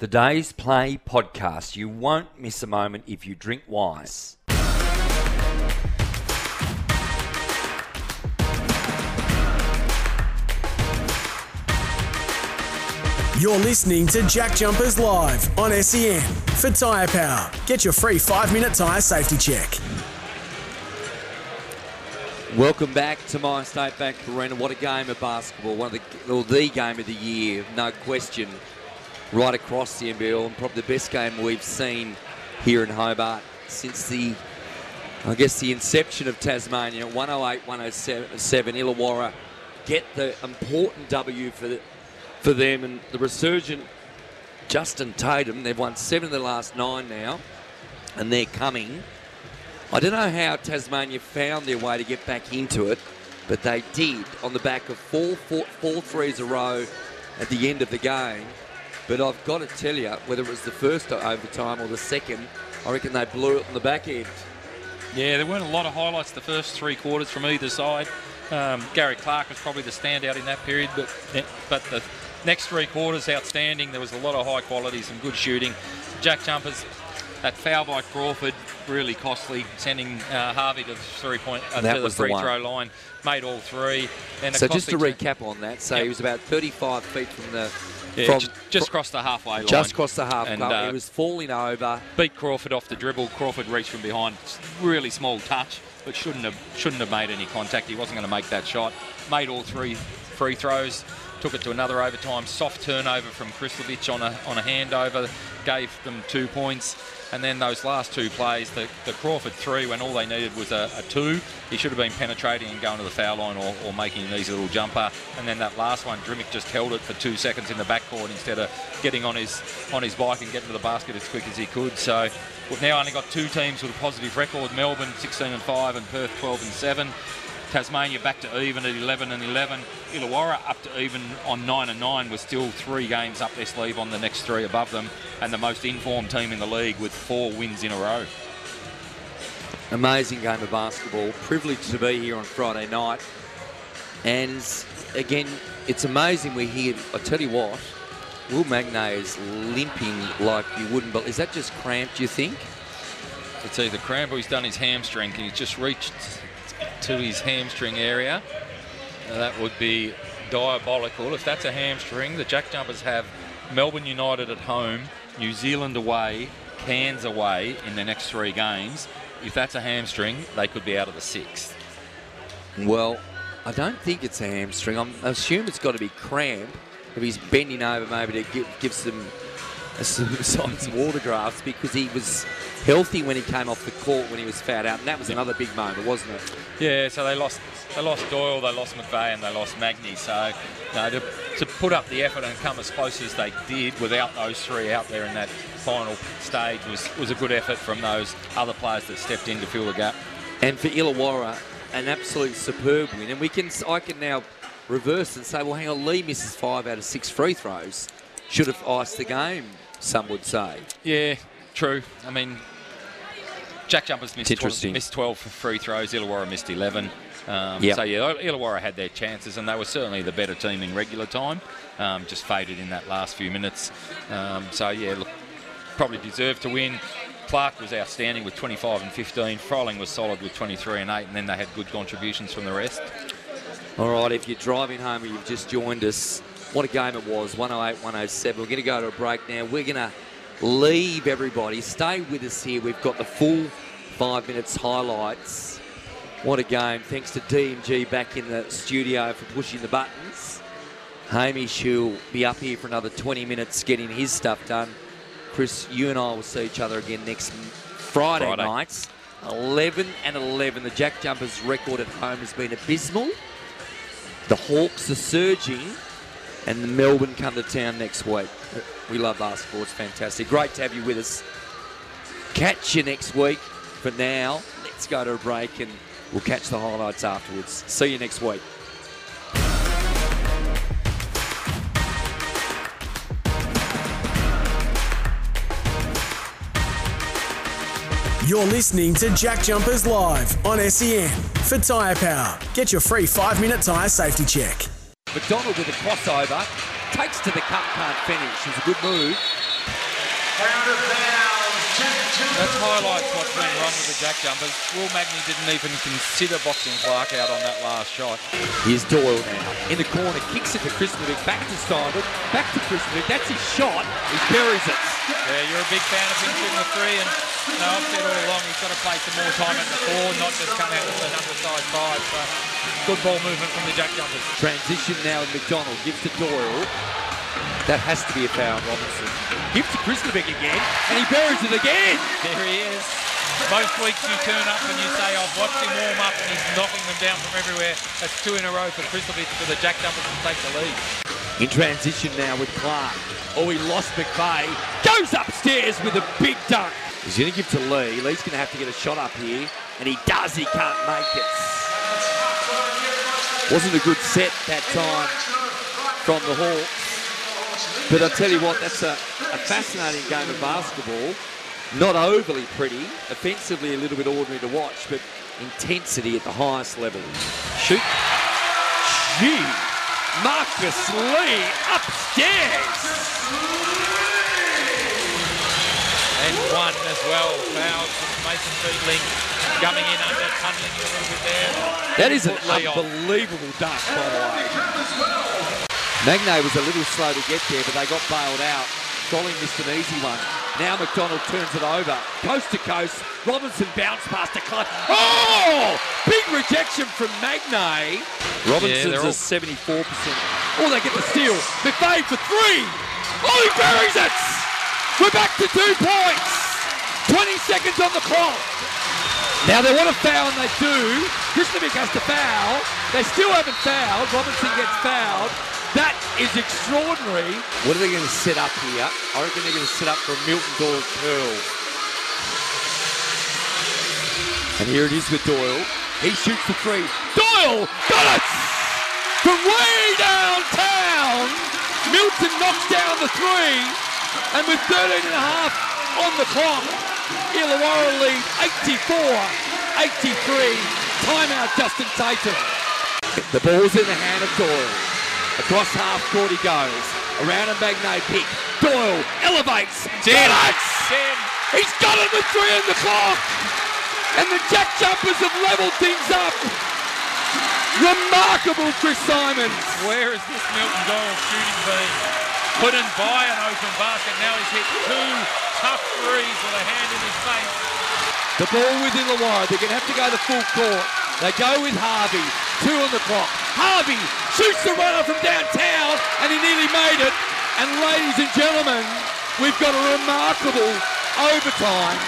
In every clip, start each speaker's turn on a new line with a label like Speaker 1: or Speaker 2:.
Speaker 1: The Days Play podcast. You won't miss a moment if you drink wise.
Speaker 2: You're listening to Jack Jumpers Live on SEN for Tyre Power. Get your free five minute tyre safety check.
Speaker 1: Welcome back to my State Bank Arena. What a game of basketball. One of the, or the game of the year, no question, right across the NBL, and probably the best game we've seen here in Hobart since the, I guess, the inception of Tasmania. 108 107. Illawarra get the important W for the, for them and the resurgent Justin Tatum. They've won seven of the last nine now, and they're coming. I don't know how Tasmania found their way to get back into it, but they did on the back of four, four, four threes a row at the end of the game. But I've got to tell you, whether it was the first overtime or the second, I reckon they blew it on the back end.
Speaker 3: Yeah, there weren't a lot of highlights the first three quarters from either side. Um, Gary Clark was probably the standout in that period, but but the next three quarters outstanding. There was a lot of high quality, some good shooting. Jack Jumpers, that foul by Crawford, really costly, sending uh, Harvey to the three point uh, to the
Speaker 1: the
Speaker 3: free
Speaker 1: one.
Speaker 3: throw line. Made all three. And
Speaker 1: So just to recap on that, so
Speaker 3: Yep.
Speaker 1: he was about 35 feet from the
Speaker 3: yeah,
Speaker 1: from
Speaker 3: ju- just across the halfway line.
Speaker 1: just across the half
Speaker 3: And, uh,
Speaker 1: he was falling over.
Speaker 3: beat Crawford off the dribble. Crawford reached from behind, really small touch, but shouldn't have shouldn't have made any contact. He wasn't going to make that shot. Made all three free throws. Took it to another overtime. Soft turnover from Krislovich on a on a handover, gave them two points. And then those last two plays, the, the Crawford three, when all they needed was a, a two, he should have been penetrating and going to the foul line or, or making an easy little jumper. And then that last one, Drimmick just held it for two seconds in the backcourt instead of getting on his on his bike and getting to the basket as quick as he could. So we've now only got two teams with a positive record: Melbourne 16 and 5 and Perth 12 and 7. Tasmania back to even at 11 and 11. Illawarra up to even on 9 and 9 with still three games up their sleeve on the next three above them, and the most informed team in the league with four wins in a row.
Speaker 1: Amazing game of basketball. Privileged to be here on Friday night. And again, it's amazing we're here. I tell you what, Will Magnay is limping like you wouldn't believe. Is that just cramped, do you think?
Speaker 3: It's either cramp or he's done his hamstring. He's just reached to his hamstring area. Now, that would be diabolical. If that's a hamstring, the Jack Jumpers have Melbourne United at home, New Zealand away, Cairns away in the next three games. If that's a hamstring, they could be out of the sixth.
Speaker 1: Well, I don't think it's a hamstring. I'm, I assume it's got to be cramp. If he's bending over maybe to give, give some, some autographs because he was healthy when he came off the court when he was fouled out. And that was another big moment, wasn't it?
Speaker 3: Yeah, so they lost they lost Doyle, they lost McVeigh, and they lost Magnay. So you know, to, to put up the effort and come as close as they did without those three out there in that final stage was, was a good effort from those other players that stepped in to fill the gap.
Speaker 1: And for Illawarra, an absolute superb win. And we can, I can now reverse and say, well, hang on, Lee misses five out of six free throws. Should have iced the game, some would say.
Speaker 3: Yeah, true. I mean, Jack Jumpers missed, 12, missed 12 for free throws. Illawarra missed 11. Um,
Speaker 1: Yep.
Speaker 3: So, yeah, Illawarra had their chances, and they were certainly the better team in regular time. Um, just faded in that last few minutes. Um, so, yeah, look, probably deserved to win. Clark was outstanding with 25 and 15. Froling was solid with 23 and 8, and then they had good contributions from the rest.
Speaker 1: All right, if you're driving home or you've just joined us, what a game it was 108 107. We're going to go to a break now. We're going to leave everybody. Stay with us here. We've got the full five minutes highlights. What a game. Thanks to DMG back in the studio for pushing the buttons. Hamish, who'll be up here for another 20 minutes getting his stuff done. Chris, you and I will see each other again next Friday,
Speaker 3: Friday.
Speaker 1: nights. 11 and 11. The Jack Jumpers record at home has been abysmal. The Hawks are surging, and Melbourne come to town next week. We love basketball. It's fantastic. Great to have you with us. Catch you next week. For now, let's go to a break and we'll catch the highlights afterwards. See you next week.
Speaker 2: You're listening to Jack Jumpers Live on SEN for Tyre Power. Get your free five minute tyre safety check.
Speaker 1: McDonald with a crossover. Takes to the cup, can't finish. It's a good move.
Speaker 3: That highlights what's been wrong with the jack jumpers. Will Magnay didn't even consider boxing Clark out on that last shot.
Speaker 1: Here's Doyle now. In the corner, kicks it to Kristinovic, back to Steinberg, back to Kristinovic. That's his shot. He buries it.
Speaker 3: Yeah, you're a big fan of him shooting the three, and no, I've said all along he's got to play some more time at the four, not just come out with an undersized five. So good ball movement from the jack jumpers.
Speaker 1: Transition now with McDonald. Gives to Doyle. That has to be a foul, Robinson. Gives to Kristinovic again, and he buries it again.
Speaker 3: There he is. Most weeks you turn up and you say, I've watched him warm up and he's knocking them down from everywhere. That's two in a row for Kristovic for the Jack Jumpers to take the lead.
Speaker 1: In transition now with Clark. Oh, he lost McVeigh. Goes upstairs with a big dunk. He's going to give to Lee. Lee's going to have to get a shot up here, and he does. He can't make it. Wasn't a good set that time from the Hawks. But I tell you what, that's a, a fascinating game of basketball. Not overly pretty, offensively a little bit ordinary to watch, but intensity at the highest level. Shoot. Gee, Marcus Lee upstairs.
Speaker 3: And one as well. Fouled from Mason Peatling. Coming in under, tunneling a little bit there.
Speaker 1: That is an
Speaker 3: Put Lee on.
Speaker 1: unbelievable dunk, by the way. Magnay was a little slow to get there, but they got bailed out. Colling missed an easy one. Now McDonald turns it over. Coast to coast. Robinson bounced past the clutch. Oh! Big rejection from Magnay. Robinson's
Speaker 3: they're all-
Speaker 1: a 74%. Oh, they get the steal. McVeigh for three. Oh, he buries it! We're back to two points. 20 seconds on the clock. Now they want to foul and they do. Kristinovic has to foul. They still haven't fouled. Robinson gets fouled. That is extraordinary. What are they going to set up here? I reckon they're going to set up for a Milton Doyle curl. And here it is with Doyle. He shoots the three. Doyle got it! From way downtown, Milton knocks down the three. And with 13 and a half on the clock, Illawarra lead 84 83. Timeout, Justin Tatum. The ball's in the hand of Doyle. Across half court he goes. Around a Magnay pick. Doyle elevates.
Speaker 3: Ten.
Speaker 1: He's got it with three on the clock. And the Jack Jumpers have leveled things up. Remarkable, Chris Simons.
Speaker 3: Where is this Milton Doyle shooting been? Couldn't buy an open basket. Now he's hit two tough threes with a hand in his face.
Speaker 1: The ball within the wire. They're going to have to go to full court. They go with Harvey. Two on the clock. Harvey shoots the runner from downtown, and he nearly made it. And ladies and gentlemen, we've got a remarkable overtime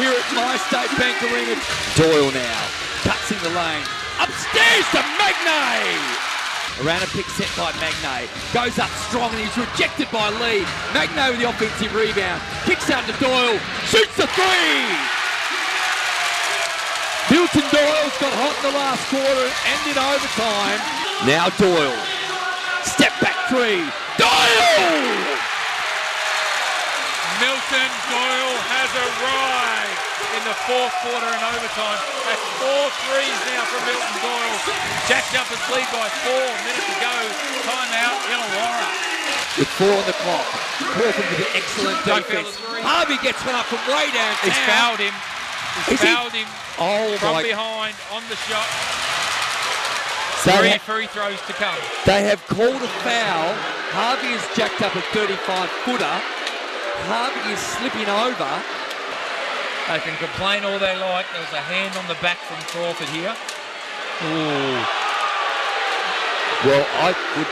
Speaker 1: here at My State Bank Arena. Doyle now cuts in the lane. Upstairs to Magnay. Around a pick set by Magnay. Goes up strong and he's rejected by Lee. Magnay with the offensive rebound. Kicks out to Doyle. Shoots the three. Milton Doyle's got hot in the last quarter and in overtime. Now Doyle. Step back three. Doyle!
Speaker 3: Milton Doyle has arrived in the fourth quarter and overtime. That's four threes now from Milton Doyle. Jack Jumpers lead by four minutes to go. Timeout, Illawarra.
Speaker 1: With four on the clock. Crawford with an excellent
Speaker 3: Don't
Speaker 1: defense. Harvey gets one up from way down.
Speaker 3: He's fouled him. He's
Speaker 1: Is he?
Speaker 3: fouled him
Speaker 1: Oh
Speaker 3: from
Speaker 1: my.
Speaker 3: behind on the shot. Three free throws to come.
Speaker 1: they have called a foul. Harvey is jacked up a 35 footer. Harvey is slipping over.
Speaker 3: They can complain all they like. There was a hand on the back from Crawford here. Ooh.
Speaker 1: Well, I would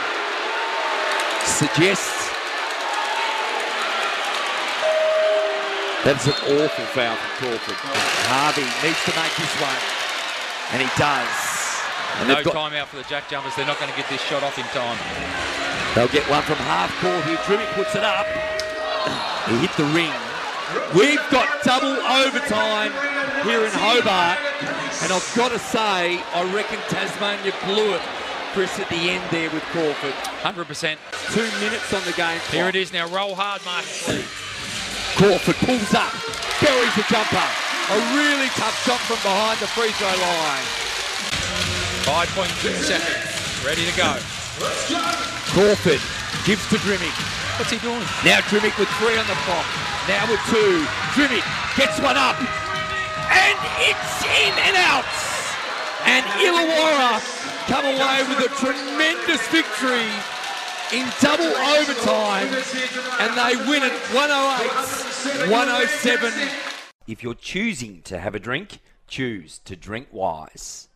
Speaker 1: suggest that's an awful foul from Crawford. Harvey needs to make this one, and he does. And
Speaker 3: No
Speaker 1: they've got,
Speaker 3: timeout for the Jack Jumpers. They're not going to get this shot off in time.
Speaker 1: they'll get one from half court here. Drimmick puts it up. He hit the ring. We've got double overtime here in Hobart, and I've got to say, I reckon Tasmania blew it, Chris, at the end there with Crawford.
Speaker 3: 100%.
Speaker 1: Two minutes on the game.
Speaker 3: Here it is now. Roll hard, Lee.
Speaker 1: Crawford pulls up, buries the jumper. A really tough shot from behind the free throw line.
Speaker 3: 5.2 seconds. Ready to go.
Speaker 1: Crawford gives to Drimmick.
Speaker 3: What's he doing?
Speaker 1: Now Drimmick with three on the clock. Now with two. Drimmick gets one up. And it's in and out. And Illawarra come away with a tremendous victory in double overtime. And they win it 108 107. If you're choosing to have a drink, choose to drink wise.